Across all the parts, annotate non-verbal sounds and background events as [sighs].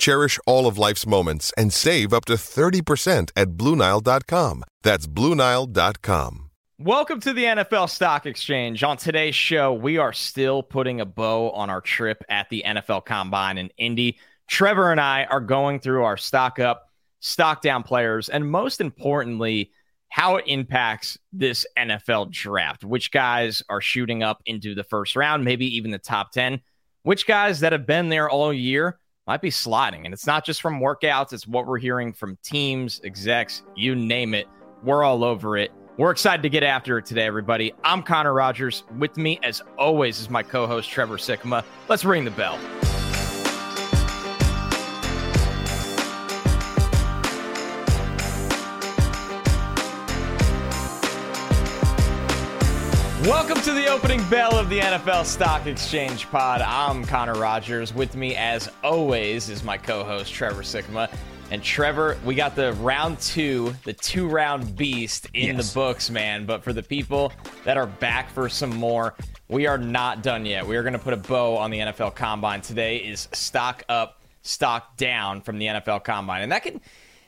Cherish all of life's moments and save up to 30% at BlueNile.com. That's BlueNile.com. Welcome to the NFL Stock Exchange. On today's show, we are still putting a bow on our trip at the NFL Combine in Indy. Trevor and I are going through our stock up, stock down players, and most importantly, how it impacts this NFL draft. Which guys are shooting up into the first round, maybe even the top 10? Which guys that have been there all year might be sliding? And it's not just from workouts, it's what we're hearing from teams, execs, you name it. We're all over it. We're excited to get after it today, everybody. I'm Connor Rogers. With me, as always, is my co host, Trevor Sikkema. Let's ring the bell. Welcome to the opening bell of the NFL Stock Exchange Pod. I'm Connor Rogers. With me, as always, is my co host, Trevor Sikkema. And Trevor, we got the round two, the two round beast in yes. the books, man. But for the people that are back for some more, we are not done yet. We are going to put a bow on the NFL Combine. Today is stock up, stock down from the NFL Combine. And that can.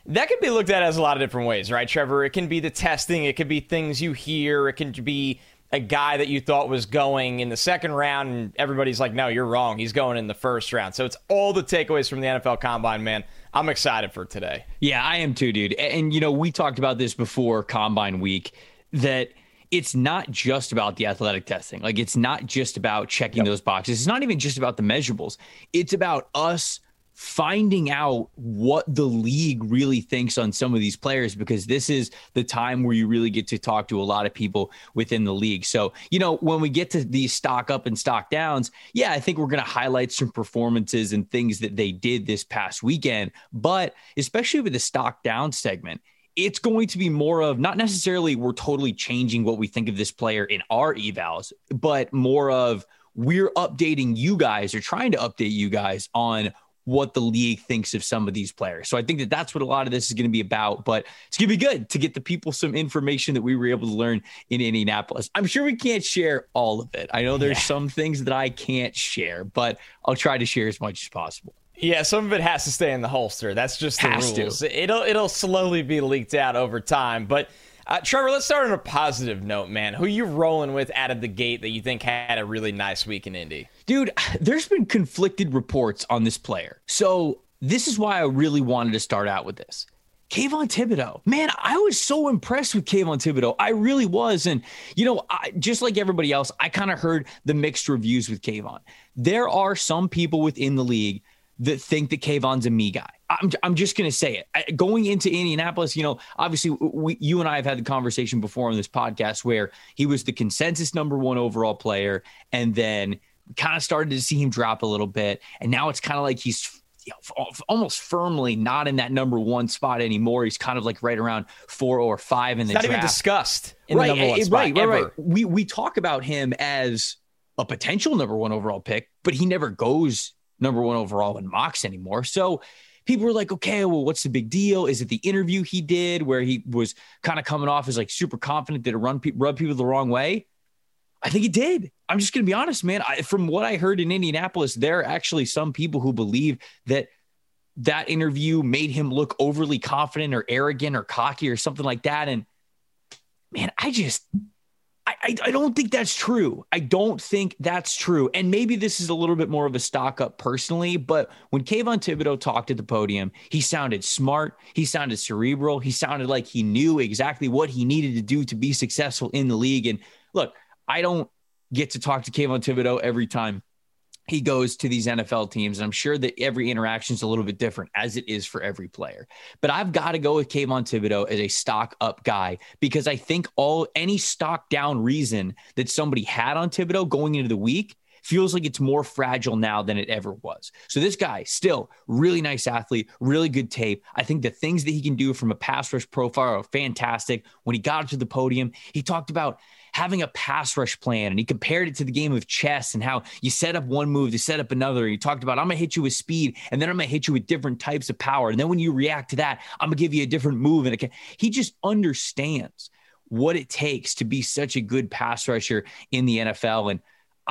That can be looked at as a lot of different ways, right, Trevor? It can be the testing, it could be things you hear, it can be a guy that you thought was going in the second round, and everybody's like, no, you're wrong. He's going in the first round. So it's all the takeaways from the NFL Combine, man. I'm excited for today. Yeah, I am too, dude. And, you know, we talked about this before Combine Week that it's not just about the athletic testing. Like, it's not just about checking yep. those boxes. It's not even just about the measurables. It's about us finding out what the league really thinks on some of these players because this is the time where you really get to talk to a lot of people within the league. So, you know, when we get to these stock up and stock downs, yeah, I think we're going to highlight some performances and things that they did this past weekend. But especially with the stock down segment, it's going to be more of not necessarily we're totally changing what we think of this player in our evals, but more of we're updating you guys or trying to update you guys on what the league thinks of some of these players. So I think that that's what a lot of this is going to be about. But it's going to be good to get the people some information that we were able to learn in Indianapolis. I'm sure we can't share all of it. I know there's yeah. some things that I can't share, but I'll try to share as much as possible. Yeah, some of it has to stay in the holster. That's just the has rules. To. It'll it'll slowly be leaked out over time, but uh, Trevor, let's start on a positive note, man. Who you rolling with out of the gate that you think had a really nice week in Indy? Dude, [sighs] there's been conflicted reports on this player. So this is why I really wanted to start out with this. Kayvon Thibodeaux, man, I was so impressed with Kayvon Thibodeaux. I really was. And, you know, I, just like everybody else, I kind of heard the mixed reviews with Kayvon. There are some people within the league that think that Kayvon's a me guy. I'm, I'm just going to say it. I, going into Indianapolis, you know, obviously, we, you and I have had the conversation before on this podcast where he was the consensus number one overall player. And then kind of started to see him drop a little bit. And now it's kind of like he's you know, almost firmly not in that number one spot anymore. He's kind of like right around four or five in the not draft. even discussed in right, the number one eh, spot. Right, right, right. We we talk about him as a potential number one overall pick, but he never goes number one overall in mocks anymore. So people were like, okay, well, what's the big deal? Is it the interview he did where he was kind of coming off as like super confident? Did it run pe- rub people the wrong way? I think he did. I'm just going to be honest, man. I, from what I heard in Indianapolis, there are actually some people who believe that that interview made him look overly confident or arrogant or cocky or something like that. And man, I just I, I, don't think that's true. I don't think that's true. And maybe this is a little bit more of a stock up personally, but when Kayvon Thibodeaux talked at the podium, he sounded smart. He sounded cerebral. He sounded like he knew exactly what he needed to do to be successful in the league. And look, I don't get to talk to Kayvon Thibodeaux every time he goes to these NFL teams. And I'm sure that every interaction is a little bit different as it is for every player. But I've got to go with Kayvon Thibodeaux as a stock up guy because I think all any stock down reason that somebody had on Thibodeaux going into the week feels like it's more fragile now than it ever was. So this guy, still really nice athlete, really good tape. I think the things that he can do from a pass rush profile are fantastic. When he got to the podium, he talked about having a pass rush plan. And he compared it to the game of chess and how you set up one move to set up another. He talked about, I'm going to hit you with speed and then I'm going to hit you with different types of power. And then when you react to that, I'm going to give you a different move. And he just understands what it takes to be such a good pass rusher in the NFL. And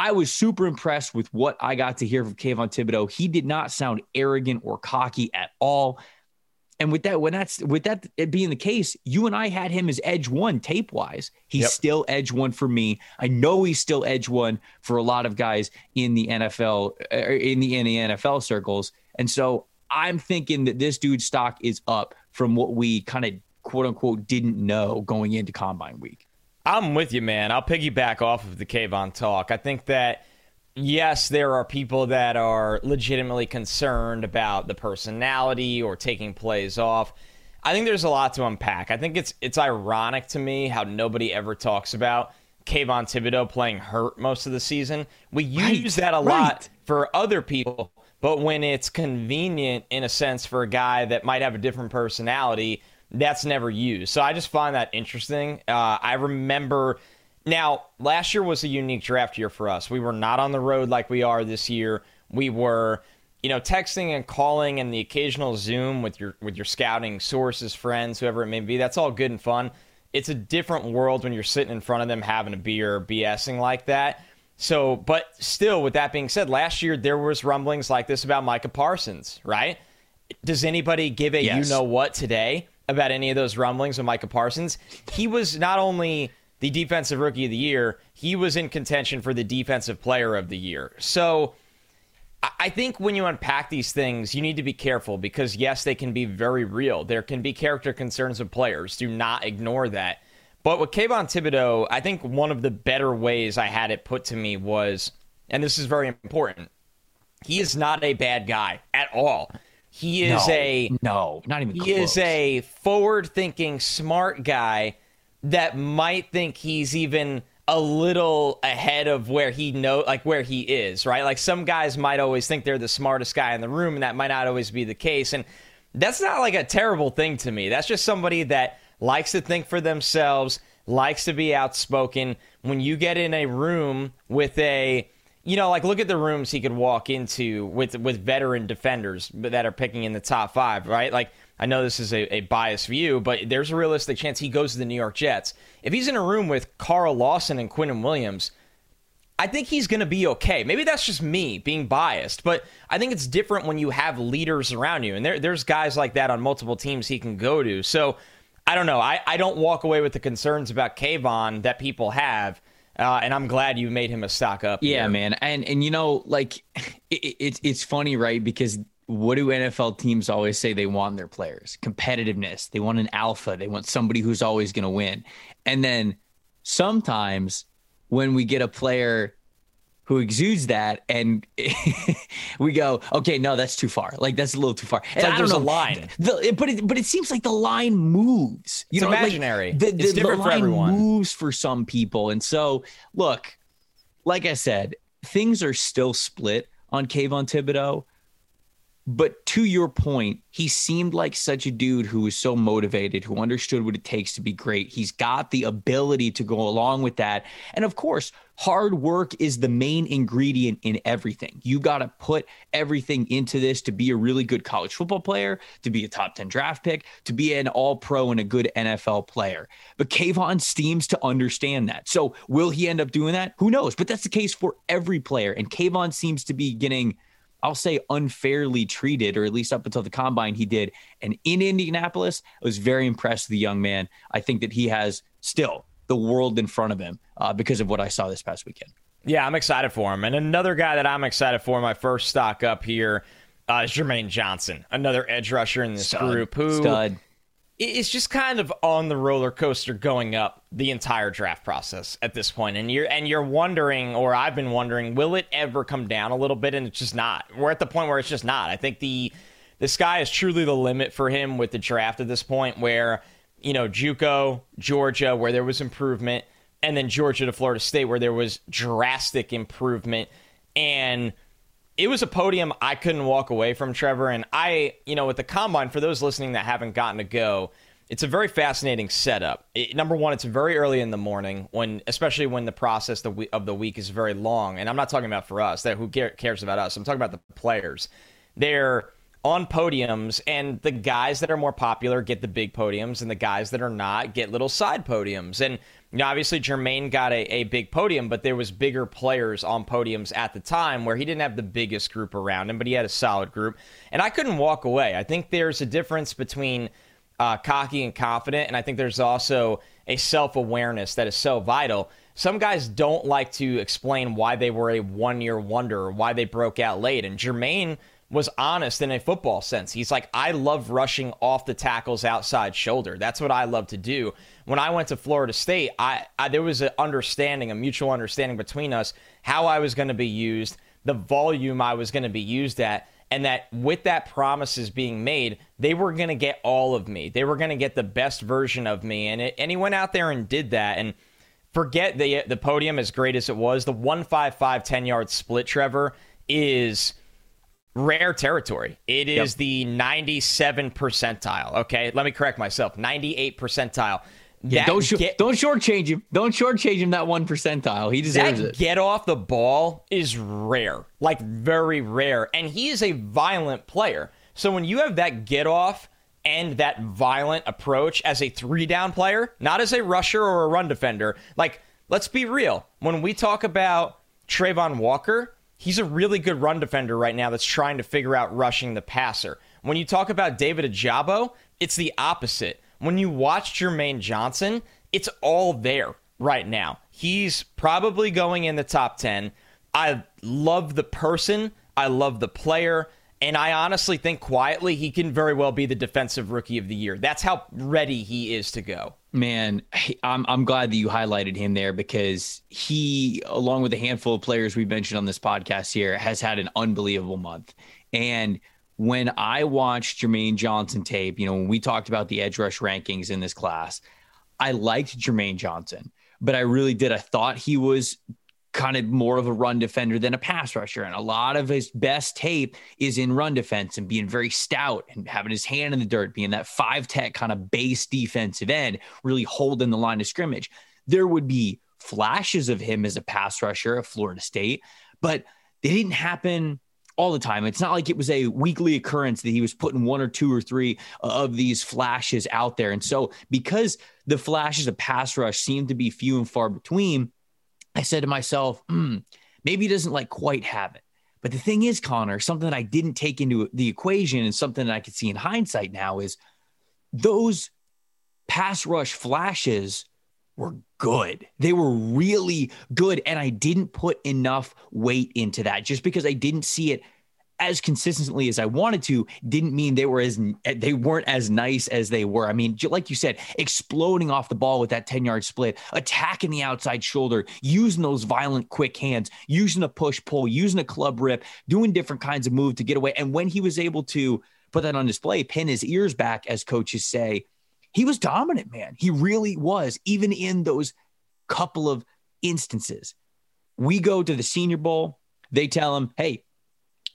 I was super impressed with what I got to hear from Kayvon Thibodeaux. He did not sound arrogant or cocky at all. And with that, when that's with that being the case, you and I had him as edge one tape wise. He's yep. still edge one for me. I know he's still edge one for a lot of guys in the NFL uh, in the in the NFL circles. And so I'm thinking that this dude's stock is up from what we kind of quote unquote didn't know going into combine week. I'm with you, man. I'll piggyback off of the Kayvon talk. I think that yes, there are people that are legitimately concerned about the personality or taking plays off. I think there's a lot to unpack. I think it's it's ironic to me how nobody ever talks about Kayvon Thibodeaux playing hurt most of the season. We use right, that a right. lot for other people, but when it's convenient in a sense for a guy that might have a different personality, that's never used. So I just find that interesting. Uh, I remember now, last year was a unique draft year for us. We were not on the road like we are this year. We were, you know, texting and calling and the occasional Zoom with your with your scouting sources, friends, whoever it may be. That's all good and fun. It's a different world when you're sitting in front of them having a beer, BSing like that. So, but still, with that being said, last year there was rumblings like this about Micah Parsons, right? Does anybody give a yes. you know what today about any of those rumblings with Micah Parsons? He was not only the defensive rookie of the year, he was in contention for the defensive player of the year. So I think when you unpack these things, you need to be careful because, yes, they can be very real. There can be character concerns of players. Do not ignore that. But with Kayvon Thibodeaux, I think one of the better ways I had it put to me was, and this is very important, he is not a bad guy at all. He is no, a no, not even. He close. is a forward-thinking, smart guy that might think he's even a little ahead of where he know like where he is, right? Like some guys might always think they're the smartest guy in the room and that might not always be the case and that's not like a terrible thing to me. That's just somebody that likes to think for themselves, likes to be outspoken. When you get in a room with a you know, like look at the rooms he could walk into with with veteran defenders that are picking in the top 5, right? Like I know this is a, a biased view, but there's a realistic chance he goes to the New York Jets. If he's in a room with Carl Lawson and Quinnen Williams, I think he's going to be okay. Maybe that's just me being biased, but I think it's different when you have leaders around you. And there, there's guys like that on multiple teams he can go to. So I don't know. I, I don't walk away with the concerns about Kayvon that people have. Uh, and I'm glad you made him a stock up. Yeah, here. man. And and you know, like it, it's it's funny, right? Because what do NFL teams always say they want their players? Competitiveness. They want an alpha. They want somebody who's always going to win. And then sometimes when we get a player who exudes that and [laughs] we go, okay, no, that's too far. Like that's a little too far. Like there's know, a line. The, but it, but it seems like the line moves. You it's know, imaginary. Like the, the, it's different the line for everyone. moves for some people. And so look, like I said, things are still split on Kayvon Thibodeaux But to your point, he seemed like such a dude who was so motivated, who understood what it takes to be great. He's got the ability to go along with that. And of course, hard work is the main ingredient in everything. You got to put everything into this to be a really good college football player, to be a top 10 draft pick, to be an all pro and a good NFL player. But Kayvon seems to understand that. So will he end up doing that? Who knows? But that's the case for every player. And Kayvon seems to be getting – I'll say unfairly treated, or at least up until the combine he did. And in Indianapolis, I was very impressed with the young man. I think that he has still the world in front of him uh, because of what I saw this past weekend. Yeah, I'm excited for him. And another guy that I'm excited for, my first stock up here, uh, is Jermaine Johnson, another edge rusher in this Stud. group who Stud it's just kind of on the roller coaster going up the entire draft process at this point. point and you're and you're wondering or I've been wondering will it ever come down a little bit and it's just not we're at the point where it's just not I think the the sky is truly the limit for him with the draft at this point where you know JUCO Georgia where there was improvement and then Georgia to Florida State where there was drastic improvement and it was a podium I couldn't walk away from, Trevor. And I, you know, with the combine, for those listening that haven't gotten to go, it's a very fascinating setup. It, number one, it's very early in the morning when, especially when the process of the week is very long. And I'm not talking about for us that who cares about us. I'm talking about the players. They're on podiums, and the guys that are more popular get the big podiums, and the guys that are not get little side podiums. And you know, obviously, Jermaine got a, a big podium, but there was bigger players on podiums at the time where he didn't have the biggest group around him, but he had a solid group. And I couldn't walk away. I think there's a difference between uh, cocky and confident, and I think there's also a self awareness that is so vital. Some guys don't like to explain why they were a one year wonder or why they broke out late. And Jermaine was honest in a football sense. He's like, I love rushing off the tackle's outside shoulder. That's what I love to do. When I went to Florida State, I, I there was an understanding, a mutual understanding between us, how I was going to be used, the volume I was going to be used at, and that with that promises being made, they were going to get all of me. They were going to get the best version of me, and it, and he went out there and did that. And forget the the podium as great as it was, the one five five ten yard split, Trevor is rare territory. It is yep. the 97 percentile. Okay, let me correct myself. 98 percentile. Yeah, don't sh- get, don't shortchange him. Don't shortchange him that one percentile. He deserves it. Get off the ball is rare, like very rare, and he is a violent player. So when you have that get off and that violent approach as a three down player, not as a rusher or a run defender, like let's be real. When we talk about Travon Walker, he's a really good run defender right now that's trying to figure out rushing the passer. When you talk about David Ojabo, it's the opposite. When you watch Jermaine Johnson, it's all there right now. He's probably going in the top 10. I love the person, I love the player, and I honestly think quietly he can very well be the defensive rookie of the year. That's how ready he is to go. Man, I'm I'm glad that you highlighted him there because he, along with a handful of players we mentioned on this podcast here, has had an unbelievable month. And when I watched Jermaine Johnson tape, you know, when we talked about the edge rush rankings in this class, I liked Jermaine Johnson, but I really did. I thought he was kind of more of a run defender than a pass rusher. And a lot of his best tape is in run defense and being very stout and having his hand in the dirt, being that five tech kind of base defensive end, really holding the line of scrimmage. There would be flashes of him as a pass rusher at Florida State, but they didn't happen all the time. It's not like it was a weekly occurrence that he was putting one or two or three of these flashes out there. And so, because the flashes of pass rush seem to be few and far between, I said to myself, mm, maybe he doesn't like quite have it. But the thing is, Connor, something that I didn't take into the equation and something that I could see in hindsight now is those pass rush flashes were good. They were really good. And I didn't put enough weight into that just because I didn't see it as consistently as I wanted to didn't mean they were as they weren't as nice as they were. I mean, like you said, exploding off the ball with that 10 yard split, attacking the outside shoulder, using those violent quick hands, using a push pull, using a club rip, doing different kinds of move to get away. And when he was able to put that on display, pin his ears back, as coaches say, he was dominant, man. He really was, even in those couple of instances. We go to the Senior Bowl. They tell him, hey,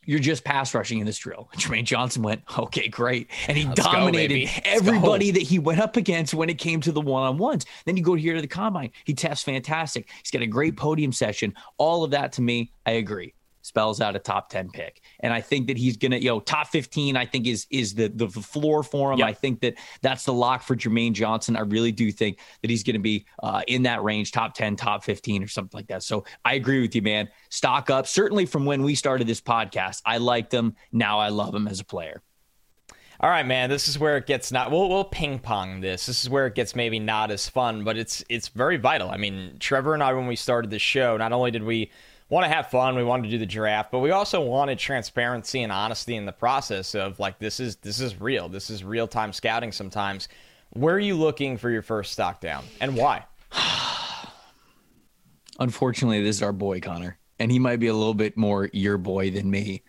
you're just pass rushing in this drill. Jermaine Johnson went, okay, great. And he Let's dominated go, everybody that he went up against when it came to the one on ones. Then you go here to the combine. He tests fantastic. He's got a great podium session. All of that to me, I agree spells out a top 10 pick. And I think that he's going to, you know, top 15, I think is, is the, the floor for him. Yep. I think that that's the lock for Jermaine Johnson. I really do think that he's going to be uh, in that range, top 10, top 15 or something like that. So I agree with you, man. Stock up. Certainly from when we started this podcast, I liked him. Now I love him as a player. All right, man. This is where it gets not. We'll we'll ping pong this. This is where it gets maybe not as fun, but it's it's very vital. I mean, Trevor and I, when we started the show, not only did we want to have fun. We wanted to do the draft, but we also wanted transparency and honesty in the process of like this is this is real. This is real time scouting sometimes. where are you looking for your first stock down and why? [sighs] Unfortunately, this is our boy Connor, and he might be a little bit more your boy than me.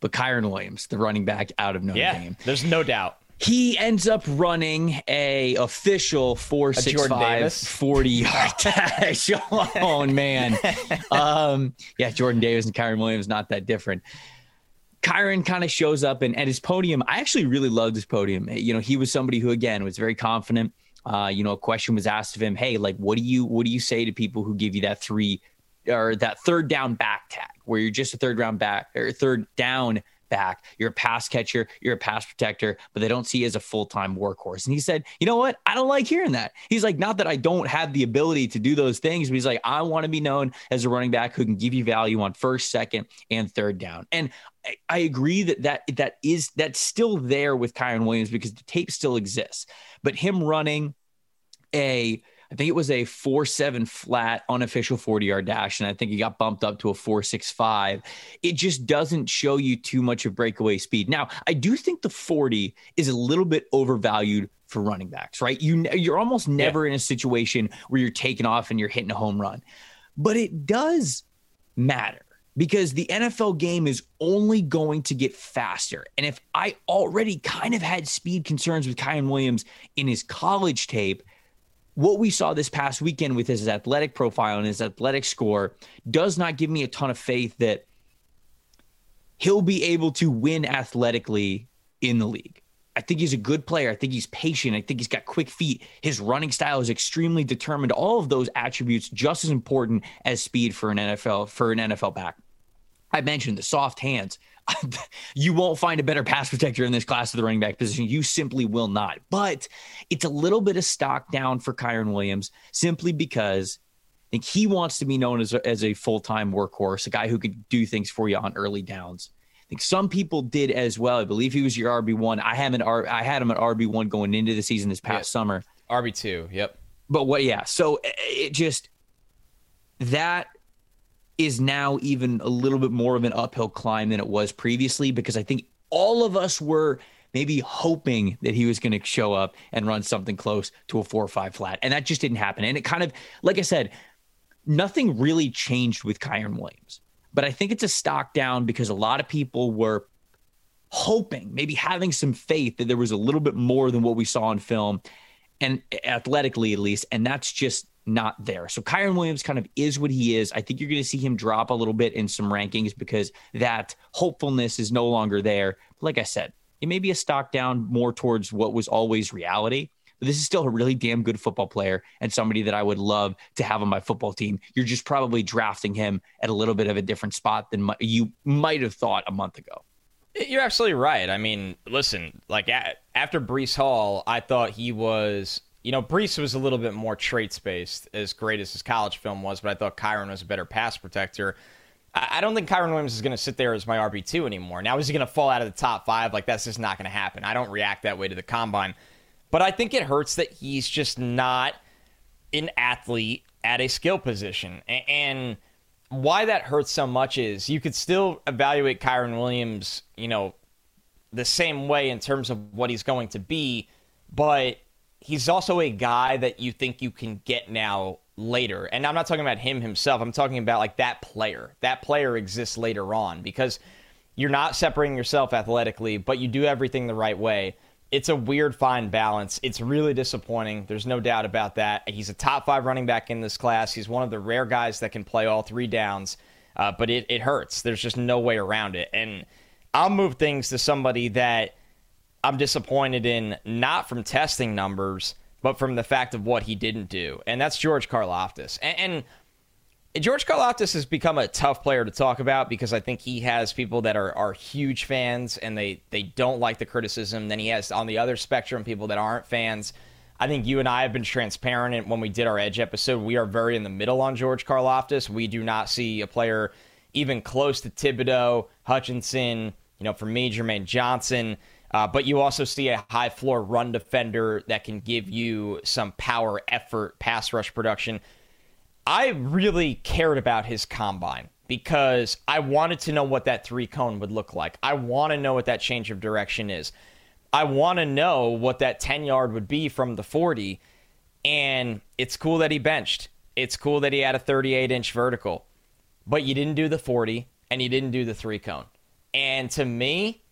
But Kyren Williams, the running back out of Notre yeah, Dame, there's no doubt. He ends up running a official four six five 40 yard [laughs] dash. oh man. [laughs] um, yeah, Jordan Davis and Kyren Williams not that different. Kyren kind of shows up and at his podium. I actually really loved his podium. You know, he was somebody who again was very confident. Uh, you know, a question was asked of him, "Hey, like, what do you what do you say to people who give you that three or that third down back tag, where you're just a third round back or third down back. You're a pass catcher, you're a pass protector, but they don't see you as a full time workhorse. And he said, You know what? I don't like hearing that. He's like, Not that I don't have the ability to do those things, but he's like, I want to be known as a running back who can give you value on first, second, and third down. And I, agree that that that is that's still there with Kyren Williams because the tape still exists. But him running a I think it was a four seven flat unofficial 40 yard dash. And I think he got bumped up to a four six five. It just doesn't show you too much of breakaway speed. Now, I do think the 40 is a little bit overvalued for running backs, right? You you're almost never yeah. in a situation where you're taking off and you're hitting a home run. But it does matter because the NFL game is only going to get faster. And if I already kind of had speed concerns with Kyren Williams in his college tape, what we saw this past weekend with his athletic profile and his athletic score does not give me a ton of faith that he'll be able to win athletically in the league. I think he's a good player. I think he's patient. I think he's got quick feet. His running style is extremely determined. All of those attributes just as important as speed for an NFL for an NFL back. I mentioned the soft hands. [laughs] you won't find a better pass protector in this class of the running back position. You simply will not. But it's a little bit of stock down for Kyren Williams simply because I think he wants to be known as a, as a full time workhorse, a guy who could do things for you on early downs. I think some people did as well. I believe he was your RB one. I have an R, I had him at RB one going into the season this past yep. summer. RB two. Yep. But what? Yeah. So it just that is now even a little bit more of an uphill climb than it was previously because I think all of us were maybe hoping that he was going to show up and run something close to a four or five flat. And that just didn't happen. And it kind of, like I said, nothing really changed with Kyren Williams. But I think it's a stock down because a lot of people were hoping, maybe having some faith that there was a little bit more than what we saw in film and athletically at least. And that's just not there. So Kyren Williams kind of is what he is. I think you're going to see him drop a little bit in some rankings because that hopefulness is no longer there. Like I said, it may be a stock down more towards what was always reality. But this is still a really damn good football player and somebody that I would love to have on my football team. You're just probably drafting him at a little bit of a different spot than you might have thought a month ago. You're absolutely right. I mean, listen, like after Breece Hall, I thought he was you know, Breece was a little bit more traits based, as great as his college film was, but I thought Kyren was a better pass protector. I don't think Kyren Williams is going to sit there as my RB2 anymore. Now, is he going to fall out of the top five? Like, that's just not going to happen. I don't react that way to the combine. But I think it hurts that he's just not an athlete at a skill position. And why that hurts so much is you could still evaluate Kyren Williams, you know, the same way in terms of what he's going to be, but he's also a guy that you think you can get now later. And I'm not talking about him himself. I'm talking about like that player. That player exists later on because you're not separating yourself athletically, but you do everything the right way. It's a weird fine balance. It's really disappointing. There's no doubt about that. He's a top five running back in this class. He's one of the rare guys that can play all three downs, uh, but it, it hurts. There's just no way around it. And I'll move things to somebody that I'm disappointed in not from testing numbers, but from the fact of what he didn't do, and that's George Karlaftis. And, and George Karlaftis has become a tough player to talk about because I think he has people that are, are huge fans and they, they don't like the criticism. Then he has on the other spectrum people that aren't fans. I think you and I have been transparent when we did our Edge episode. We are very in the middle on George Karlaftis. We do not see a player even close to Thibodeaux, Hutchinson, you know, for me, Jermaine Johnson. Uh, but you also see a high floor run defender that can give you some power, effort, pass rush production. I really cared about his combine because I wanted to know what that three cone would look like. I want to know what that change of direction is. I want to know what that 10 yard would be from the 40. And it's cool that he benched. It's cool that he had a 38 inch vertical, but you didn't do the 40 and you didn't do the three cone. And to me,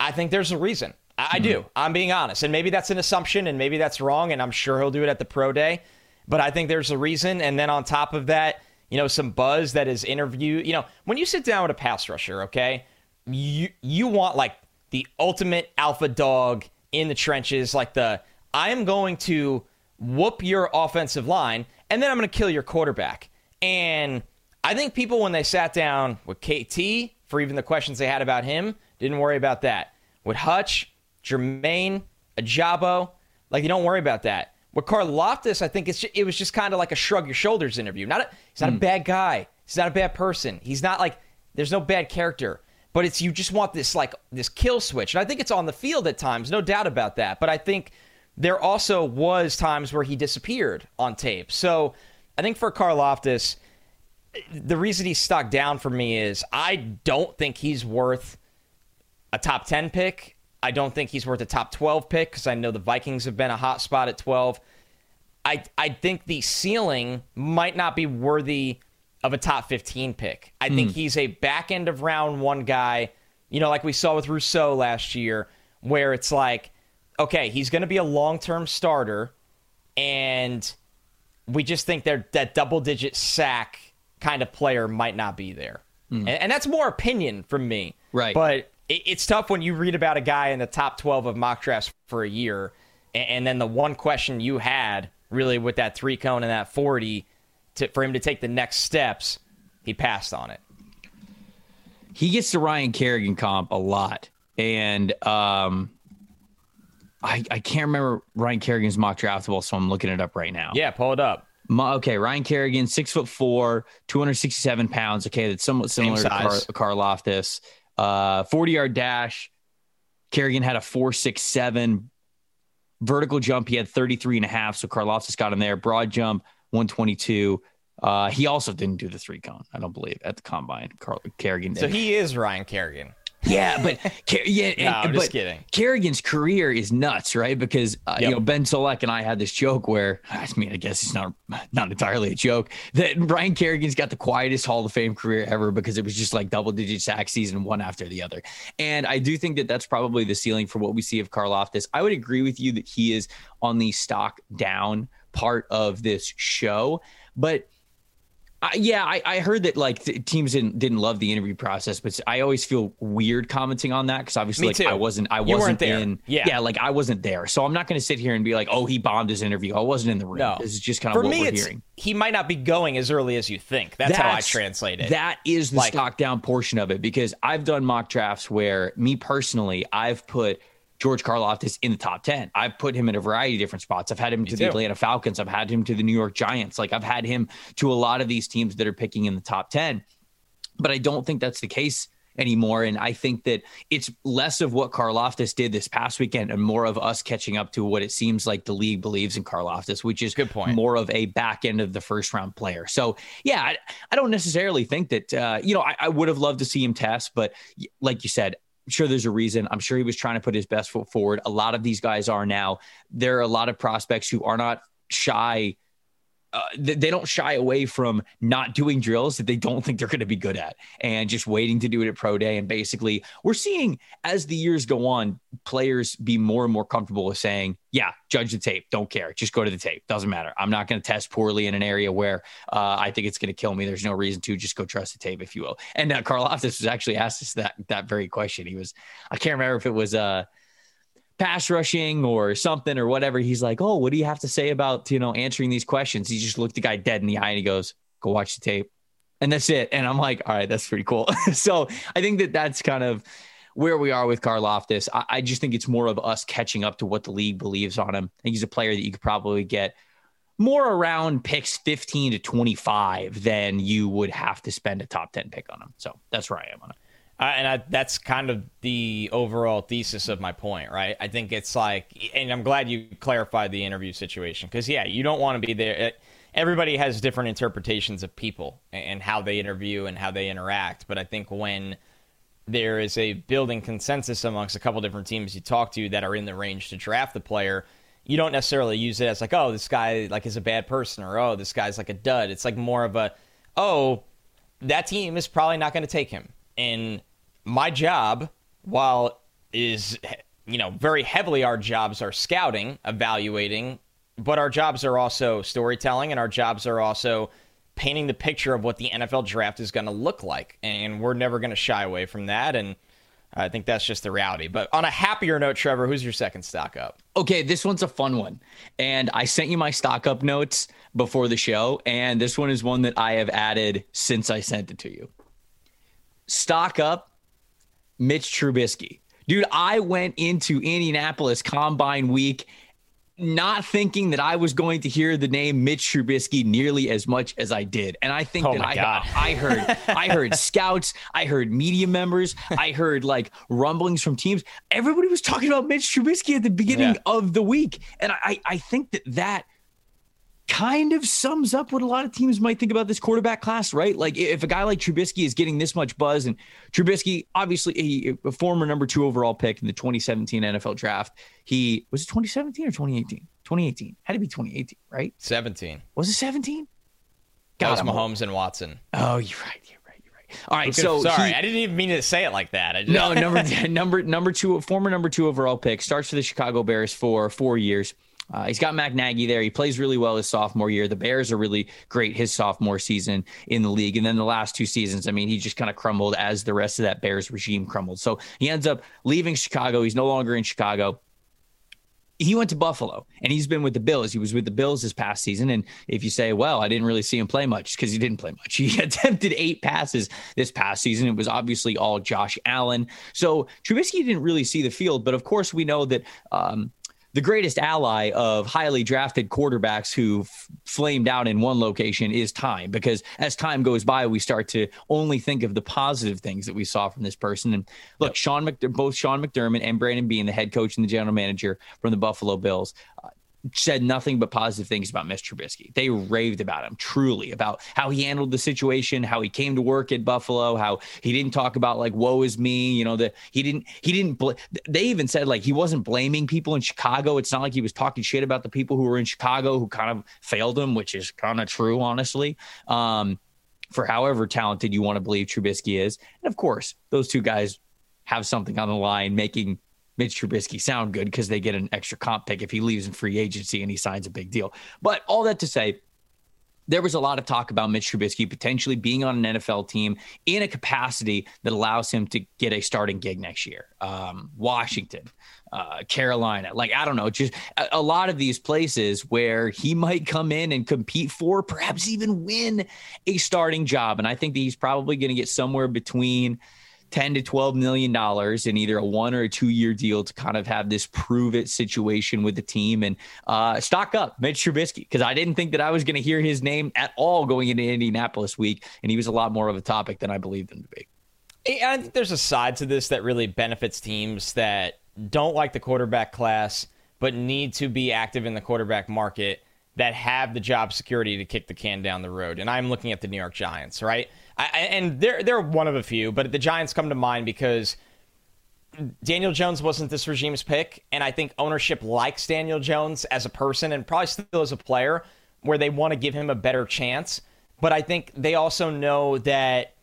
I think there's a reason. I, mm-hmm. do. I'm being honest. And maybe that's an assumption and maybe that's wrong. And I'm sure he'll do it at the pro day. But I think there's a reason. And then on top of that, you know, some buzz that is interview. You know, when you sit down with a pass rusher, okay, you you want like the ultimate alpha dog in the trenches, like the I am going to whoop your offensive line and then I'm going to kill your quarterback. And I think people when they sat down with KT for even the questions they had about him didn't worry about that. With Hutch, Jermaine, Ojabo, like you don't worry about that. With Karlaftis, I think it's just, it was just kind of like a shrug your shoulders interview. Not a, he's not mm. a hmm. bad guy. He's not a bad person. He's not like there's no bad character. But it's you just want this like this kill switch. And I think it's on the field at times, no doubt about that. But I think there also was times where he disappeared on tape. So I think for Karlaftis, the reason he's stuck down for me is I don't think he's worth a top 10 pick. I don't think he's worth a top 12 pick because I know the Vikings have been a hot spot at 12. I, I think the ceiling might not be worthy of a top 15 pick. I mm. think hmm. he's a back end of round one guy, you know, like we saw with Rousseau last year, where it's like, okay, he's going to be a long term starter, and we just think that that double digit sack kind of player might not be there. Mm. And, and, that's more opinion from me. Right. But it's tough when you read about a guy in the top 12 of mock drafts for a year, and, then the one question you had really with that three cone and that 40 to, for him to take the next steps, he passed on it. He gets the Ryan Kerrigan comp a lot. And um, I, I can't remember Ryan Kerrigan's mock draftable, so I'm looking it up right now. Yeah, pull it up. Okay, Ryan Kerrigan, six foot four, 267 pounds. Okay, that's somewhat similar to Car, Karlaftis. Uh, 40 yard dash. Kerrigan had a 467 vertical jump. He had 33 and a half. So Karlaftis got him there. Broad jump, 122. Uh, he also didn't do the three cone, I don't believe, at the combine. Carl Kerrigan did. So he is Ryan Kerrigan. Yeah, but yeah, [laughs] no, I'm just kidding. Kerrigan's career is nuts, right? Because uh, yep. you know Ben Solak and I had this joke where I mean, I guess it's not not entirely a joke that Brian Kerrigan's got the quietest Hall of Fame career ever because it was just like double digit sack season one after the other. And I do think that that's probably the ceiling for what we see of Karlaftis. I would agree with you that he is on the stock down part of this show. But uh, yeah, I, I, heard that like teams didn't didn't love the interview process, but I always feel weird commenting on that because obviously like, I wasn't I you wasn't in yeah. yeah like I wasn't there, so I'm not going to sit here and be like oh he bombed his interview. I wasn't in the room. No. This is just kind of for me. it's, hearing. He might not be going as early as you think. That's, That's how I translate it. That is the like, stock down portion of it because I've done mock drafts where me personally I've put George Karlaftis in the top 10. I've put him in a variety of different spots. I've had him Me to too. the Atlanta Falcons. I've had him to the New York Giants. Like I've had him to a lot of these teams that are picking in the top 10. But I don't think that's the case anymore. And I think that it's less of what Karlaftis did this past weekend and more of us catching up to what it seems like the league believes in Karlaftis, which is Good point. more of a back end of the first round player. So, yeah, I, I don't necessarily think that, uh, you know, I, I would have loved to see him test, but like you said, sure there's a reason. I'm sure he was trying to put his best foot forward. A lot of these guys are now. There are a lot of prospects who are not shy. Uh, they don't shy away from not doing drills that they don't think they're going to be good at and just waiting to do it at pro day. And basically, we're seeing as the years go on, players be more and more comfortable with saying, yeah, judge the tape. Don't care. Just go to the tape. Doesn't matter. I'm not going to test poorly in an area where uh, I think it's going to kill me. There's no reason to just go trust the tape, if you will. And uh, Karlaftis was actually asked us that that very question. He was, I can't remember if it was uh, pass rushing or something or whatever. He's like, oh, what do you have to say about you know answering these questions? He just looked the guy dead in the eye and he goes, go watch the tape. And that's it. And I'm like, all right, that's pretty cool. [laughs] so I think that that's kind of where we are with Karlaftis. I, I just think it's more of us catching up to what the league believes on him. I think he's a player that you could probably get more around picks 15 to 25 than you would have to spend a top 10 pick on him. So that's where I am on it. Uh, and I, that's kind of the overall thesis of my point, right? I think it's like, and I'm glad you clarified the interview situation because, yeah, you don't want to be there. Everybody has different interpretations of people and how they interview and how they interact. But I think when there is a building consensus amongst a couple different teams you talk to that are in the range to draft the player, you don't necessarily use it as like, oh, this guy like is a bad person or oh, this guy's like a dud. It's like more of a, oh, that team is probably not going to take him. And my job, while is you know very heavily our jobs are scouting, evaluating, but our jobs are also storytelling, and our jobs are also painting the picture of what the NFL draft is going to look like. And we're never going to shy away from that. And I think that's just the reality. But on a happier note, Trevor, who's your second stock up? Okay, this one's a fun one. And I sent you my stock up notes before the show. And this one is one that I have added since I sent it to you. Stock up Mitch Trubisky. Dude, I went into Indianapolis Combine Week not thinking that I was going to hear the name Mitch Trubisky nearly as much as I did. And I think oh that I, I heard I heard scouts, I heard media members, I heard like rumblings from teams. Everybody was talking about Mitch Trubisky at the beginning yeah. of the week. And I, I think that that – kind of sums up what a lot of teams might think about this quarterback class, right? Like if a guy like Trubisky is getting this much buzz, and Trubisky, obviously a, a former number two overall pick in the 2017 NFL draft, he was it 2017 or 2018? 2018 had to be 2018, right? 17. Was it 17? That was Mahomes and Watson. Oh, you're right. You're right. You're right. All right. So sorry, he, I didn't even mean to say it like that. Just, no, number [laughs] number number two, former number two overall pick, starts for the Chicago Bears for four years. Uh, he's got Matt Nagy there. He plays really well his sophomore year. The Bears are really great his sophomore season in the league. And then the last two seasons, I mean, he just kind of crumbled as the rest of that Bears regime crumbled. So he ends up leaving Chicago. He's no longer in Chicago he went to Buffalo and he's been with the Bills. He was with the Bills this past season. And if you say, well, I didn't really see him play much because he didn't play much, [laughs] he attempted eight passes this past season. It was obviously all Josh Allen. So Trubisky didn't really see the field. But of course, we know that um, the greatest ally of highly drafted quarterbacks who f- flamed out in one location is time because as time goes by we start to only think of the positive things that we saw from this person and look yep. Sean both Sean McDermott and Brandon Beane the head coach and the general manager from the Buffalo Bills uh, said nothing but positive things about Mr. Trubisky. They raved about him, truly, about how he handled the situation, how he came to work at Buffalo, how he didn't talk about like "woe is me," you know, that he didn't he didn't. Bl- they even said like he wasn't blaming people in Chicago. It's not like he was talking shit about the people who were in Chicago who kind of failed him, which is kind of true, honestly. Um, for however talented you want to believe Trubisky is, and of course, those two guys have something on the line, making Mitch Trubisky sound good because they get an extra comp pick if he leaves in free agency and he signs a big deal. But all that to say, there was a lot of talk about Mitch Trubisky potentially being on an NFL team in a capacity that allows him to get a starting gig next year. Um, Washington, uh, Carolina, like I don't know, just a, a, lot of these places where he might come in and compete for, perhaps even win a starting job. And I think that he's probably going to get somewhere between 10 to 12 million dollars in either a one or a two year deal to kind of have this prove it situation with the team and uh, stock up Mitch Trubisky because I didn't think that I was going to hear his name at all going into Indianapolis week, and he was a lot more of a topic than I believed him to be. I think there's a side to this that really benefits teams that don't like the quarterback class but need to be active in the quarterback market that have the job security to kick the can down the road. And I'm looking at the New York Giants, right? I, and they're they're one of a few, but the Giants come to mind because Daniel Jones wasn't this regime's pick, and I think ownership likes Daniel Jones as a person and probably still as a player, where they want to give him a better chance. But I think they also know that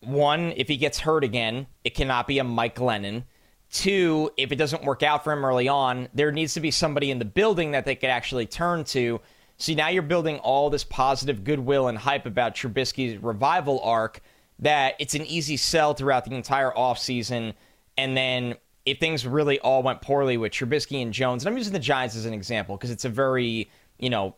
one, if he gets hurt again, it cannot be a Mike Glennon. Two, if it doesn't work out for him early on, there needs to be somebody in the building that they could actually turn to See, now you're building all this positive goodwill and hype about Trubisky's revival arc that it's an easy sell throughout the entire offseason. And then if things really all went poorly with Trubisky and Jones, and I'm using the Giants as an example because it's a very, you know,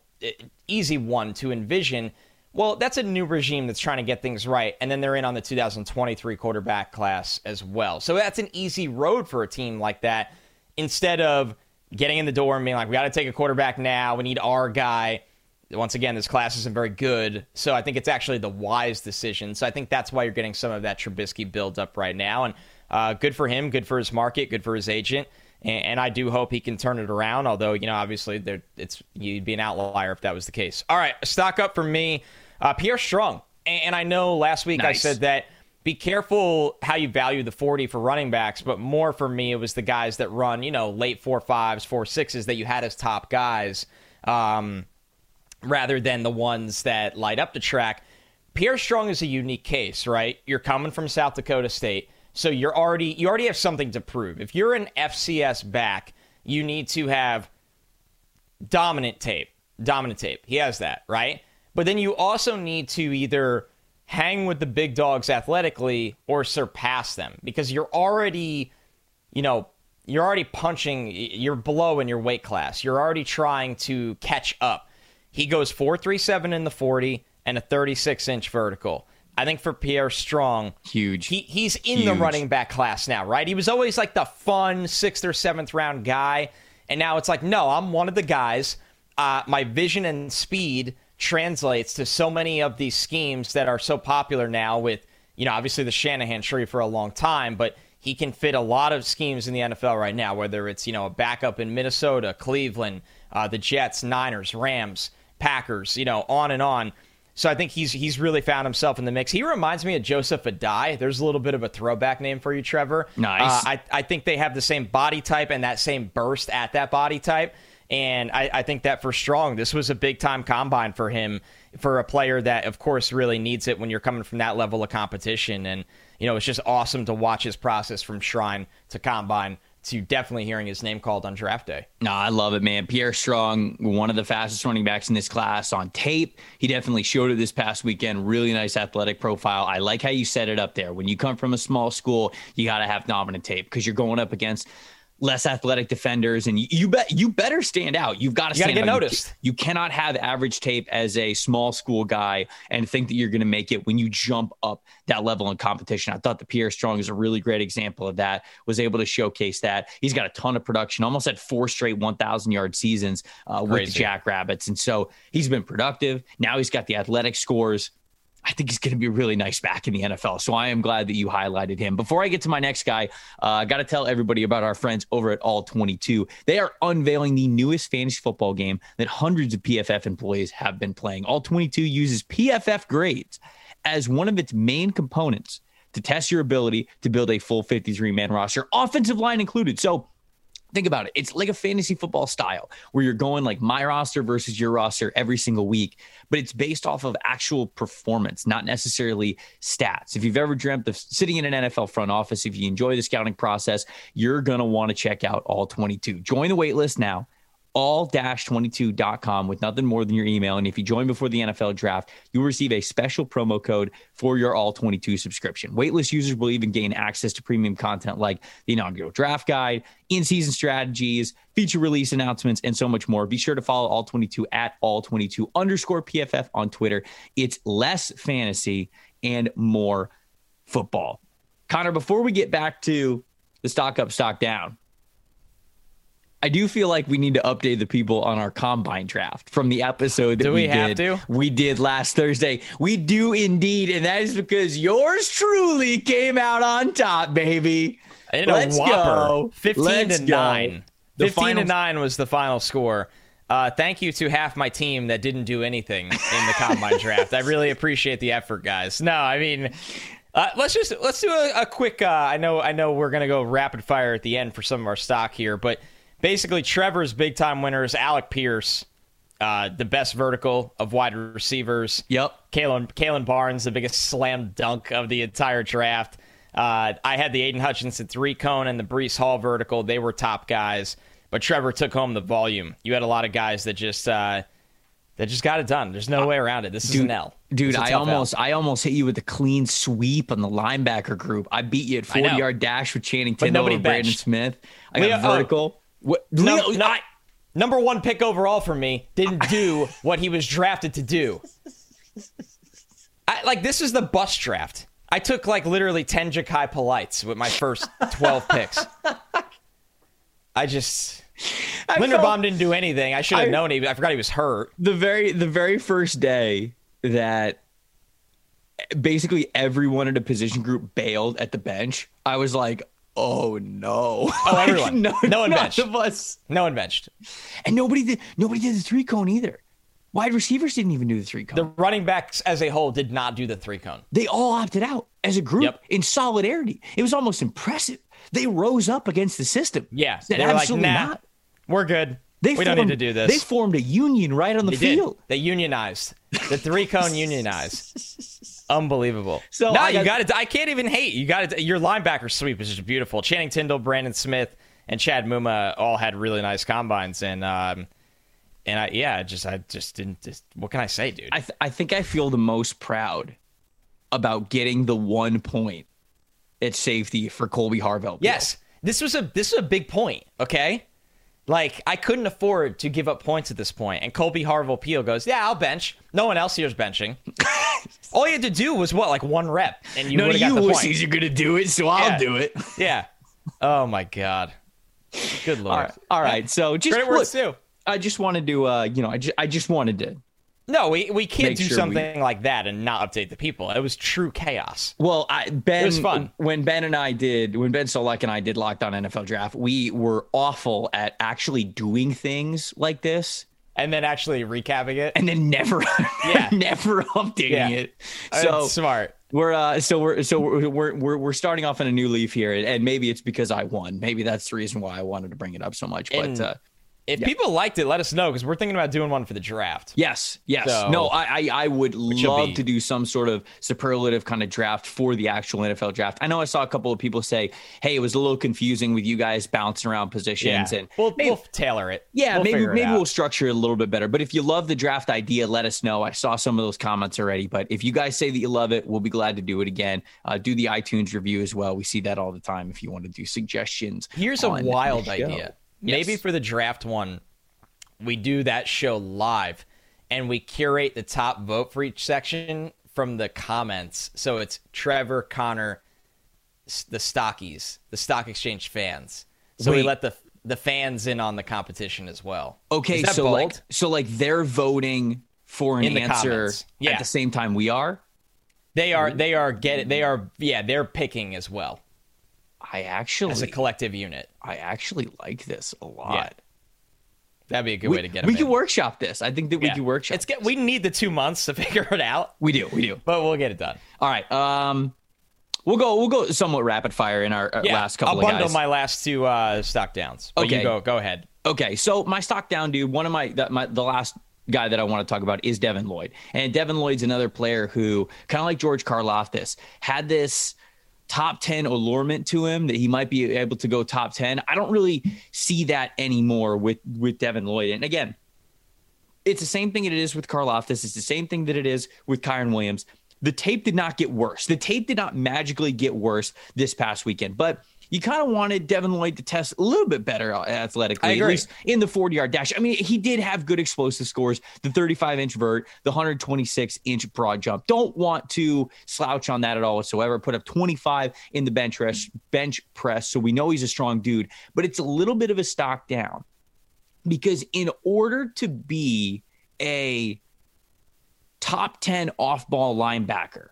easy one to envision. Well, that's a new regime that's trying to get things right. And then they're in on the 2023 quarterback class as well. So that's an easy road for a team like that instead of getting in the door and being like, we got to take a quarterback now. We need our guy. Once again, this class isn't very good. So I think it's actually the wise decision. So I think that's why you're getting some of that Trubisky build up right now. And uh, good for him, good for his market, good for his agent. And, and I do hope he can turn it around. Although, you know, obviously, there, it's you'd be an outlier if that was the case. All right, stock up for me, uh, Pierre Strong. And, I know last week nice. I said that be careful how you value the 40 for running backs, but more for me, it was the guys that run, you know, late four fives, four sixes that you had as top guys, um, rather than the ones that light up the track. Pierre Strong is a unique case, right? You're coming from South Dakota State, so you're already you already have something to prove. If you're an FCS back, you need to have dominant tape. Dominant tape. He has that, right? But then you also need to either hang with the big dogs athletically or surpass them because you're already, you know, you're already punching, you're below in your weight class. You're already trying to catch up. He goes 437 in the 40 and a 36 inch vertical. I think for Pierre Strong, huge. He he's in huge. the running back class now, right? He was always like the fun sixth or seventh round guy, and now it's like, no, I'm one of the guys. Uh, my vision and speed translates to so many of these schemes that are so popular now. With you know, obviously the Shanahan tree for a long time, but he can fit a lot of schemes in the NFL right now. Whether it's you know a backup in Minnesota, Cleveland, uh, the Jets, Niners, Rams, Packers, you know, on and on. So I think he's he's really found himself in the mix. He reminds me of Joseph Addai. There's a little bit of a throwback name for you, Trevor. Nice. Uh, I, I think they have the same body type and that same burst at that body type. And I, I think that for Strong, this was a big time combine for him, for a player that, of course, really needs it when you're coming from that level of competition. And, you know, it's just awesome to watch his process from Shrine to combine to definitely hearing his name called on draft day. No, I love it, man. Pierre Strong, one of the fastest running backs in this class on tape. He definitely showed it this past weekend. Really nice athletic profile. I like how you set it up there. When you come from a small school, you got to have dominant tape because you're going up against less athletic defenders, and you, you bet you better stand out. You've got to stand get out. noticed. You, you, cannot have average tape as a small school guy and think that you're going to make it when you jump up that level in competition. I thought the Pierre Strong is a really great example of that. Was able to showcase that. He's got a ton of production. Almost had four straight 1,000 yard seasons uh, with the Jackrabbits, and so he's been productive. Now he's got the athletic scores. I think he's going to be really nice back in the NFL. So I am glad that you highlighted him. Before I get to my next guy, uh, I got to tell everybody about our friends over at All 22. They are unveiling the newest fantasy football game that hundreds of PFF employees have been playing. All 22 uses PFF grades as one of its main components to test your ability to build a full 53 man roster, offensive line included. So Think about it. It's like a fantasy football style where you're going like my roster versus your roster every single week, but it's based off of actual performance, not necessarily stats. If you've ever dreamt of sitting in an NFL front office, if you enjoy the scouting process, you're going to want to check out all 22. Join the waitlist now all-22.com with nothing more than your email. And if you join before the NFL draft, you'll receive a special promo code for your all-22 subscription. Waitlist users will even gain access to premium content like the inaugural draft guide, in-season strategies, feature release announcements, and so much more. Be sure to follow all-22 at all-22 underscore PFF on Twitter. It's less fantasy and more football. Connor, before we get back to the stock up, stock down, I do feel like we need to update the people on our combine draft from the episode that do we, we have did. to? We did last Thursday. We do indeed, and that is because yours truly came out on top, baby. In Let's go. 15 Let's to go. 9. The 15 final... to 9 was the final score. Uh, thank you to half my team that didn't do anything in the combine draft. I really appreciate the effort, guys. No, I mean, uh, let's just let's do a, a quick. Uh, I know I know we're gonna go rapid fire at the end for some of our stock here, but basically Trevor's big time winners, Alec Pierce, uh, the best vertical of wide receivers. Yep. Kalon, Kalon Barnes, the biggest slam dunk of the entire draft. Uh, I had the Aidan Hutchinson three cone and the Breece Hall vertical. They were top guys, but Trevor took home the volume. You had a lot of guys that just uh, that just got it done. There's no way around it. This dude, is an L. Dude, I almost L. I almost hit you with a clean sweep on the linebacker group. I beat you at 40 yard dash with Channing Tindall and Brandon Smith. I got uh, vertical. What, no, not number one pick overall for me. Didn't do what he was drafted to do. I, like this is the bus draft. I took like literally ten Jakai Polites with my first twelve picks. I just I Linderbaum felt, didn't do anything. I should have known he. I forgot he was hurt. The very the very first day that basically everyone in a position group bailed at the bench, I was like, oh no. Oh, [laughs] everyone. no, no one benched. Of us. No one benched. And nobody did nobody did the three cone either. Wide receivers didn't even do the three cone. The running backs as a whole did not do the three cone. They all opted out as a group Yep. in solidarity. It was almost impressive. They rose up against the system. Yeah, Said, they were like, nah, not. we're good. They we don't need to do this. They formed a union right on the They did. field. They unionized. The three cone unionized. [laughs] Unbelievable. So no, I you got- it. I can't even hate. You got it. Your linebacker sweep is just beautiful. Channing Tindall, Brandon Smith, and Chad Muma all had really nice combines, and um, and I yeah, I just I just didn't. Just, what can I say, dude? I, th- I think I feel the most proud about getting the one point at safety for Kolby Harvell. Yes, this was a this was a big point. Okay, like I couldn't afford to give up points at this point. And Kolby Harvell-Peel goes, "Yeah, I'll bench. No one else here's benching. [laughs] All you had to do was what, like one rep, and you None would of have you got the point. wussies are going to do it, so I'll Yeah. do it. [laughs] Yeah. Oh my god. Good lord. All right. All right. So just Credit where it's look, due. I just wanted to, uh, you know, I just, I just wanted to. No, we, we can't do sure we- something like that and not update the people. It was true chaos. Well, I, Ben, was fun. when Ben and I did, when Ben Solak and I did Locked On NFL Draft, we were awful at actually doing things like this, And then actually recapping it. and then never, [laughs] Yeah. never updating Yeah. it. It's So smart. We're uh, so we're so we're, we're we're we're starting off in a new leaf here, and maybe it's because I won. Maybe that's the reason why I wanted to bring it up so much. But And- uh, If people liked it, let us know because we're thinking about doing one for the draft. yes, yes, So- no, I I, I would love be- to do some sort of superlative kind of draft for the actual NFL draft. I know I saw a couple of people say, "Hey, it was a little confusing with you guys bouncing around positions," and we'll, maybe- we'll tailor it. Yeah, We'll maybe it maybe we'll structure it a little bit better. But if you love the draft idea, let us know. I saw some of those comments already. But if you guys say that you love it, we'll be glad to do it again. Uh, do the iTunes review as well. We see that all the time. If you want to do suggestions, Here's a wild show. Idea. Maybe for the draft one, we do that show live and we curate the top vote for each section from the comments. So it's Trevor, Connor, the stockies, the stock exchange fans. So we let the the fans in on the competition as well. Okay, so bold? like so like they're voting for an In the answer comments. at the same time we are. they are they are get they are yeah they're picking as well I actually as a collective unit. I actually like this a lot. That'd be a good We, way to get it. we can workshop this. I think that we Yeah. can workshop. It's get we need the two months to [laughs] figure it out, we do. We do. but we'll get it done. All right. Um, we'll go. We'll go somewhat rapid fire in our uh, Yeah, last couple I'll of bundle my last two uh, stock downs. Okay. you go go ahead. Okay, so my stock down dude, one of my that my the last guy that I want to talk about is Devin Lloyd. And Devin Lloyd's another player who kind of like George Karlaftis had this top 10 allurement to him that he might be able to go top 10. I don't really see that anymore with with Devin Lloyd. And again, it's the same thing that it is with Karlaftis. It's the same thing that it is with Kyren Williams. The tape did not get worse. The tape did not magically get worse this past weekend, but you kind of wanted Devin Lloyd to test a little bit better athletically, at least in the 40 yard dash. I mean, he did have good explosive scores the 35 inch vert, the 126 inch broad jump. Don't want to slouch on that at all whatsoever. Put up 25 in the bench press, bench press. So we know he's a strong dude, but it's a little bit of a stock down because in order to be a top 10 off ball linebacker,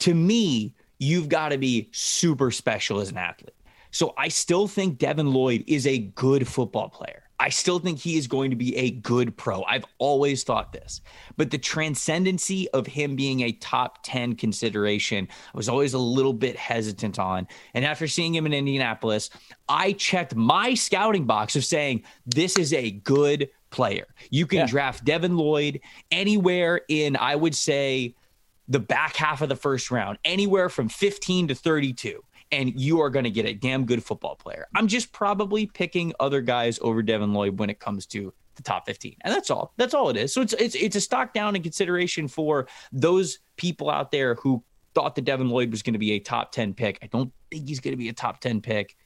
to me, you've got to be super special as an athlete. So I still think Devin Lloyd is a good football player. I still think he is going to be a good pro. I've always thought this. But the transcendency of him being a top 10 consideration, I was always a little bit hesitant on. And after seeing him in Indianapolis, I checked my scouting box of saying, this is a good player. You can Yeah. draft Devin Lloyd anywhere in, I would say, the back half of the first round, anywhere from 15 to 32, and you are going to get a damn good football player. I'm just probably picking other guys over Devin Lloyd when it comes to the top 15. And that's all. That's all it is. So it's it's it's a stock down in consideration for those people out there who thought that Devin Lloyd was going to be a top 10 pick. I don't think he's going to be a top 10 pick.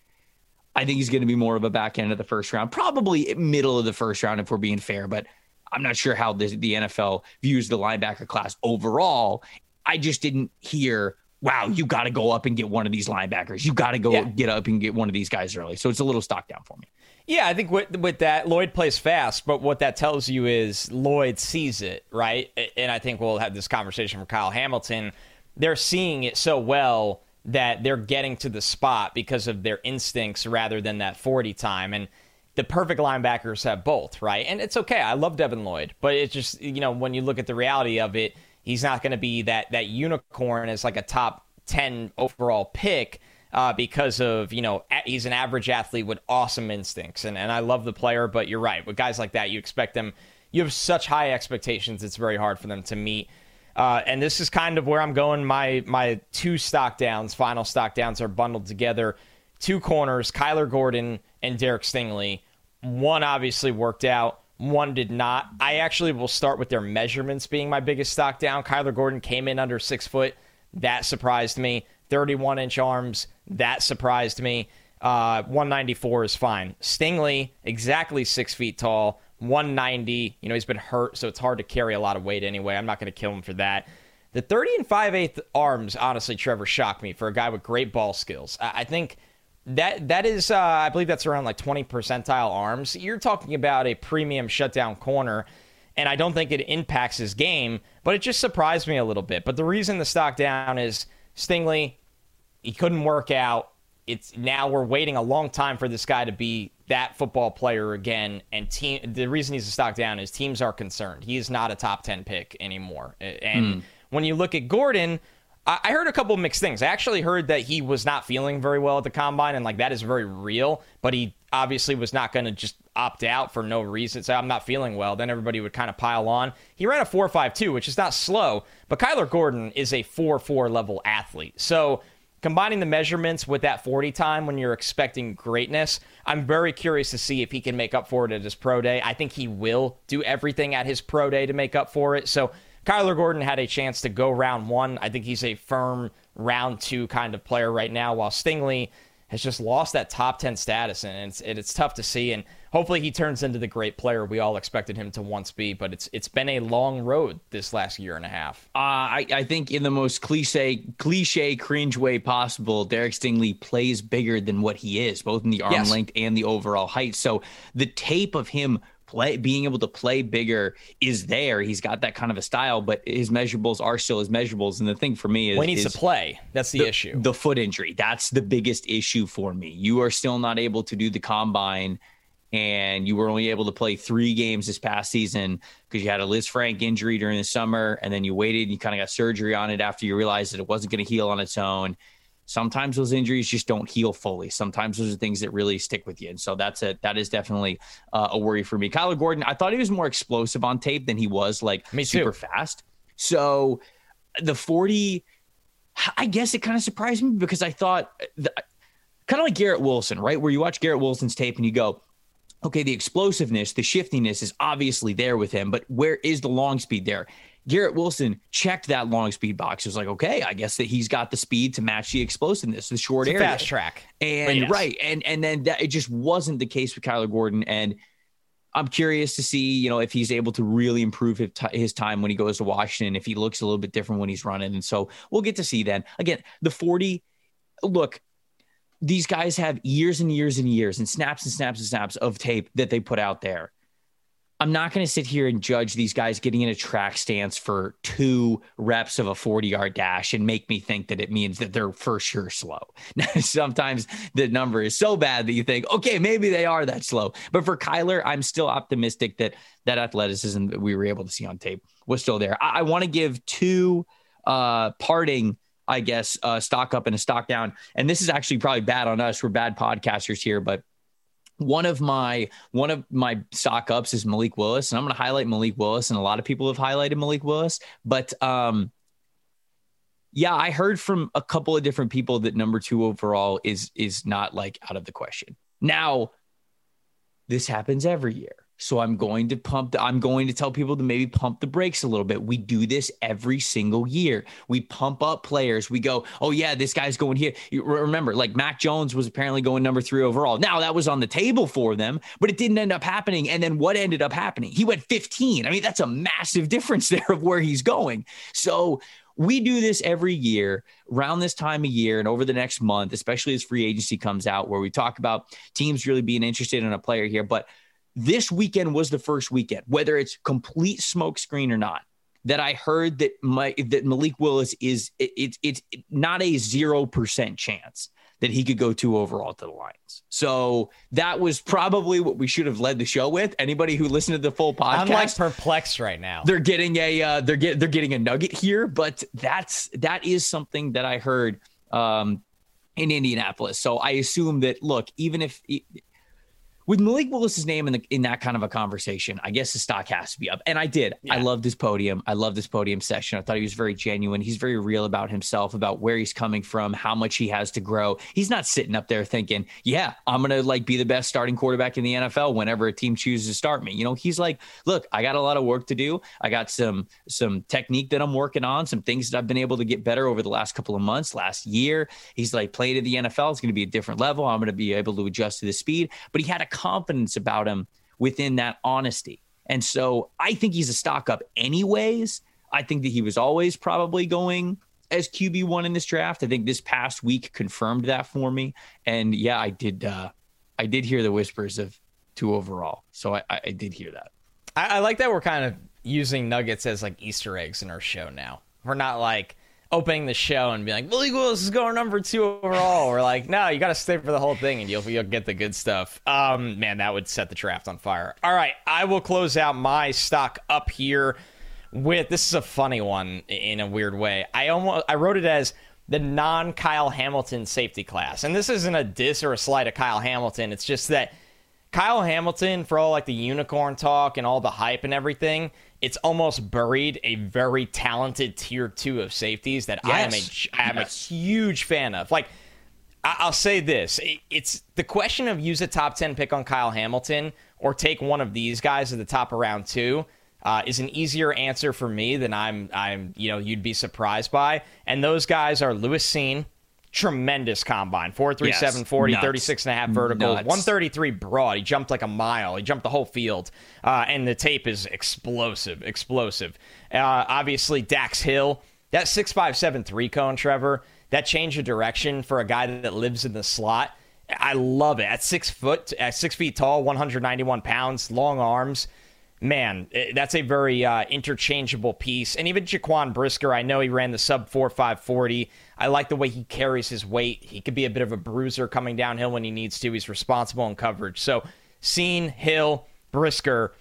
I think he's going to be more of a back end of the first round, probably middle of the first round if we're being fair, but I'm not sure how the NFL views the linebacker class overall. I just didn't hear, wow, you got to go up and get one of these linebackers. You got to go Yeah. get up and get one of these guys early. So it's a little stock down for me. Yeah, I think with with that Lloyd plays fast, but what that tells you is Lloyd sees it, right? And I think we'll have this conversation from Kyle Hamilton. They're seeing it so well that they're getting to the spot because of their instincts rather than that 40 time. And the perfect linebackers have both, right? And it's okay. I love Devin Lloyd, but it's just you know when you look at the reality of it, he's not going to be that that unicorn as like a top ten overall pick. Uh, because of you know he's an average athlete with awesome instincts and, and I love the player but you're right with guys like that you expect them you have such high expectations it's very hard for them to meet. Uh, and this is kind of where I'm going. My my two stock downs final stock downs are bundled together. Two corners Kyler Gordon and Derek Stingley. One obviously worked out one did not. I actually will start with their measurements being my biggest stock down. Kyler Gordon came in under six foot. That surprised me. 31 inch arms. That surprised me. Uh, 194 is fine. Stingley, exactly six feet tall. 190. You know, he's been hurt, so it's hard to carry a lot of weight anyway. I'm not going to kill him for that. The 30 and 5 8 arms, honestly, Trevor, shocked me for a guy with great ball skills. I, I think that that is, uh, I believe that's around like 20 percentile arms. You're talking about a premium shutdown corner, and I don't think it impacts his game, but it just surprised me a little bit. But the reason the stock down is Stingley, he couldn't work out. It's now we're waiting a long time for this guy to be that football player again. And team, the reason he's a stock down is teams are concerned. He is not a top 10 pick anymore. And mm. when you look at Gordon, I heard a couple mixed things. I actually heard that he was not feeling very well at the combine, and like that is very real. But he obviously was not going to just opt out for no reason. Say I'm not feeling well. Then everybody would kind of pile on. He ran a four five two, which is not slow, but Kyler Gordon is a four four level athlete. So combining the measurements with that 40 time when you're expecting greatness, I'm very curious to see if he can make up for it at his pro day. I think he will do everything at his pro day to make up for it. So Kyler Gordon had a chance to go round one. I think he's a firm round two kind of player right now, while Stingley has just lost that top 10 status, and it's, it's tough to see. And hopefully he turns into the great player we all expected him to once be. But it's it's been a long road this last year and a half. Uh, I, I think in the most cliche, cliche, cringe way possible, Derek Stingley plays bigger than what he is, both in the arm yes. length and the overall height. So the tape of him play being able to play bigger is there. He's got that kind of a style, but his measurables are still his measurables. And the thing for me is when he needs is to play. That's the, the, issue. The foot injury. That's the biggest issue for me. You are still not able to do the combine and you were only able to play three games this past season because you had a Lisfranc injury during the summer, and then you waited and you kind of got surgery on it after you realized that it wasn't going to heal on its own. Sometimes those injuries just don't heal fully. Sometimes those are things that really stick with you, and so that's it. That is definitely uh, a worry for me. Kyler Gordon, I thought he was more explosive on tape than he was like me super fast. So the forty, I guess it kind of surprised me because I thought. kind of like Garrett Wilson, right? Where you watch Garrett Wilson's tape and you go, okay, the explosiveness, the shiftiness is obviously there with him, but where is the long speed there? Garrett Wilson checked that long speed box. It was like, okay, I guess that he's got the speed to match the explosiveness, the short area, fast track, and yes. right, and and then that it just wasn't the case with Kyler Gordon. And I'm curious to see, you know, if he's able to really improve his, t- his time when he goes to Washington, if he looks a little bit different when he's running. And so we'll get to see then. Again, the 40. Look, these guys have years and years and years and snaps and snaps and snaps of tape that they put out there. I'm not going to sit here and judge these guys getting in a track stance for two reps of a 40 yard dash and make me think that it means that they're for sure slow. [laughs] Sometimes the number is so bad that you think, okay, maybe they are that slow. But for Kyler, I'm still optimistic that that athleticism that we were able to see on tape was still there. I, I want to give two uh, parting I guess, uh, stock up and a stock down. And this is actually probably bad on us. We're bad podcasters here, but one of my one of my stock ups is Malik Willis, and I'm going to highlight Malik Willis, and a lot of people have highlighted Malik Willis, but um, yeah, I heard from a couple of different people that number two overall is is not like out of the question. Now, this happens every year. So I'm going to pump, the, I'm going to tell people to maybe pump the brakes a little bit. We do this every single year. We pump up players. We go, oh, yeah, this guy's going here. You remember, like Mac Jones was apparently going number three overall. Now that was on the table for them, but it didn't end up happening. And then what ended up happening? He went 15. I mean, that's a massive [laughs] difference there of where he's going. So we do this every year around this time of year and over the next month, especially as free agency comes out, where we talk about teams really being interested in a player here. But this weekend was the first weekend, whether it's complete smokescreen or not, that I heard that my that Malik Willis is it, it, it's not a zero percent chance that he could go two overall to the Lions. So that was probably what we should have led the show with. Anybody who listened to the full podcast, I'm like perplexed right now. They're getting a uh, they're get they're getting a nugget here, but that's that is something that I heard um, in Indianapolis. So I assume that look, even if with Malik Willis's name in the in that kind of a conversation, I guess the stock has to be up. And I did. Yeah. I loved his podium. I loved this podium session. I thought he was very genuine. He's very real about himself, about where he's coming from, how much he has to grow. He's not sitting up there thinking, "Yeah, I'm gonna like be the best starting quarterback in the NFL whenever a team chooses to start me." You know, he's like, "Look, I got a lot of work to do. I got some some technique that I'm working on, some things that I've been able to get better over the last couple of months, last year. He's like playing in the NFL. It's going to be a different level. I'm going to be able to adjust to the speed." But he had a confidence about him within that honesty. And so I think he's a stock up anyways. I think that he was always probably going as QB1 in this draft. I think this past week confirmed that for me. And yeah, I did uh I did hear the whispers of two overall. So I, I did hear that. I, I like that we're kind of using nuggets as like Easter eggs in our show now. We're not like opening the show and be like, Malik Willis is going number two overall. We're like, no, you got to stay for the whole thing and you'll, you'll get the good stuff. Um, man, that would set the draft on fire. All right, I will close out my stock up here with this is a funny one in a weird way. I almost I wrote it as the non Kyle Hamilton safety class, and this isn't a diss or a slight of Kyle Hamilton. It's just that Kyle Hamilton, for all like the unicorn talk and all the hype and everything, it's almost buried a very talented tier two of safeties that yes. I am a I am yes. a huge fan of. Like I'll say this: it's the question of use a top ten pick on Kyle Hamilton or take one of these guys at the top of round two. Uh, is an easier answer for me than I'm I'm you know you'd be surprised by, and those guys are Lewis Cine, tremendous combine. 437 yes, 40 nuts. 36 and a half vertical nuts. 133 broad. He jumped like a mile. He jumped the whole field. Uh, and the tape is explosive explosive. Uh, obviously dax hill that 6573 cone trevor that change of direction for a guy that lives in the slot i love it. At six foot at six feet tall 191 pounds long arms. Man, eh, that's a very uh, interchangeable piece. And even Jaquan Brisker, I know he ran the sub 4 540. I like the way he carries his weight. He could be a bit of a bruiser coming downhill when he needs to. He's responsible in coverage. So, Cine, Hill, Brisker,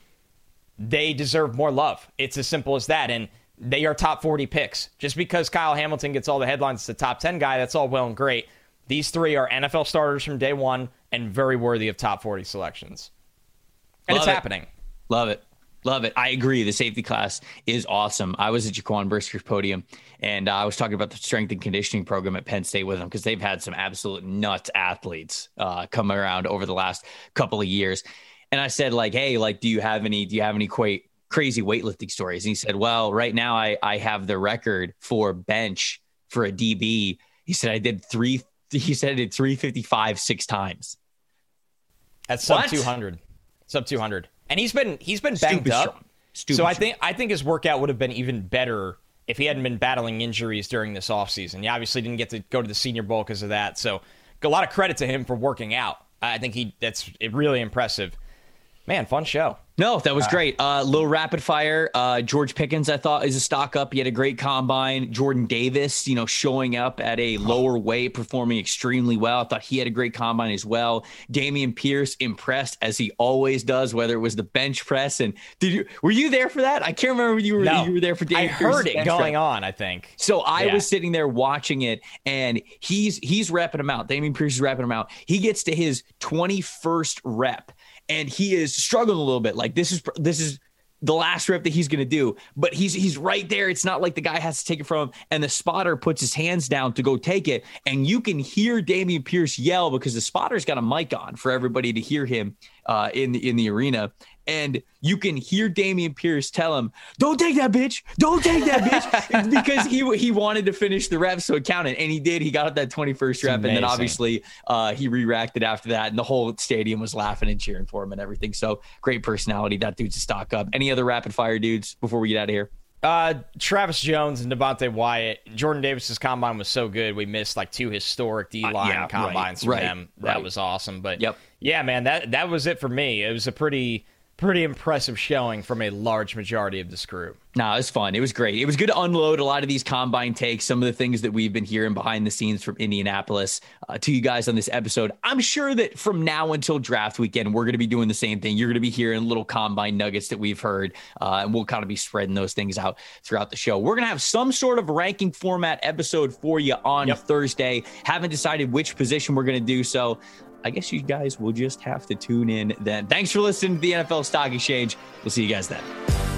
they deserve more love. It's as simple as that. And they are top 40 picks. Just because Kyle Hamilton gets all the headlines as the top 10 guy, that's all well and great. These three are NFL starters from day one and very worthy of top 40 selections. And Love it's it. happening. Love it. Love it. I agree. The safety class is awesome. I was at Jaquan Brisker's podium and uh, I was talking about the strength and conditioning program at Penn State with them because they've had some absolute nuts athletes uh, come around over the last couple of years. And I said, like, hey, like, do you have any, do you have any quite crazy weightlifting stories? And he said, well, right now I, I have the record for bench for a DB. He said, I did three, he said I did 355 six times. At sub 200. Sub 200 and he's been he's been banged Stupid up. Stupid so I think I think his workout would have been even better if he hadn't been battling injuries during this offseason. He obviously didn't get to go to the Senior Bowl because of that. So a lot of credit to him for working out. I think he that's really impressive. Man, fun show. No, that was uh, great. Uh, little rapid fire. Uh, George Pickens, I thought, is a stock up. He had a great combine. Jordan Davis, you know, showing up at a lower weight, performing extremely well. I thought he had a great combine as well. Dameon Pierce impressed as he always does, whether it was the bench press and did you were you there for that? I can't remember you were no, you were there for. Dameon I heard it going press. on. I think so. I yeah. was sitting there watching it, and he's he's repping him out. Dameon Pierce is repping him out. He gets to his twenty first rep and he is struggling a little bit. Like this is this is the last rep that he's going to do, but he's he's right there. It's not like the guy has to take it from him, and the spotter puts his hands down to go take it, and you can hear Dameon Pierce yell because the spotter's got a mic on for everybody to hear him uh, in the in the arena, and you can hear Dameon Pierce tell him, "Don't take that bitch, don't take that bitch," [laughs] because he he wanted to finish the rep, so it counted, and he did. He got up that twenty first rep, and then obviously uh, he re-racked it after that, and the whole stadium was laughing and cheering for him and everything. So great personality. That dude's a stock up. Any other rapid fire dudes before we get out of here? Uh, Travis Jones and Devonte Wyatt. Jordan Davis's combine was so good. We missed like two historic D line uh, yeah, combines right, from right, them. That was awesome. But yep. yeah, man, that that was it for me. It was a pretty pretty impressive showing from a large majority of this group. No, it was fun. It was great. It was good to unload a lot of these combine takes, some of the things that we've been hearing behind the scenes from Indianapolis uh, to you guys on this episode. I'm sure that from now until draft weekend, we're going to be doing the same thing. You're going to be hearing little combine nuggets that we've heard, uh, and we'll kind of be spreading those things out throughout the show. We're going to have some sort of ranking format episode for you on yep. Thursday. Haven't decided which position we're going to do so. I guess you guys will just have to tune in then. Thanks for listening to the NFL Stock Exchange. We'll see you guys then.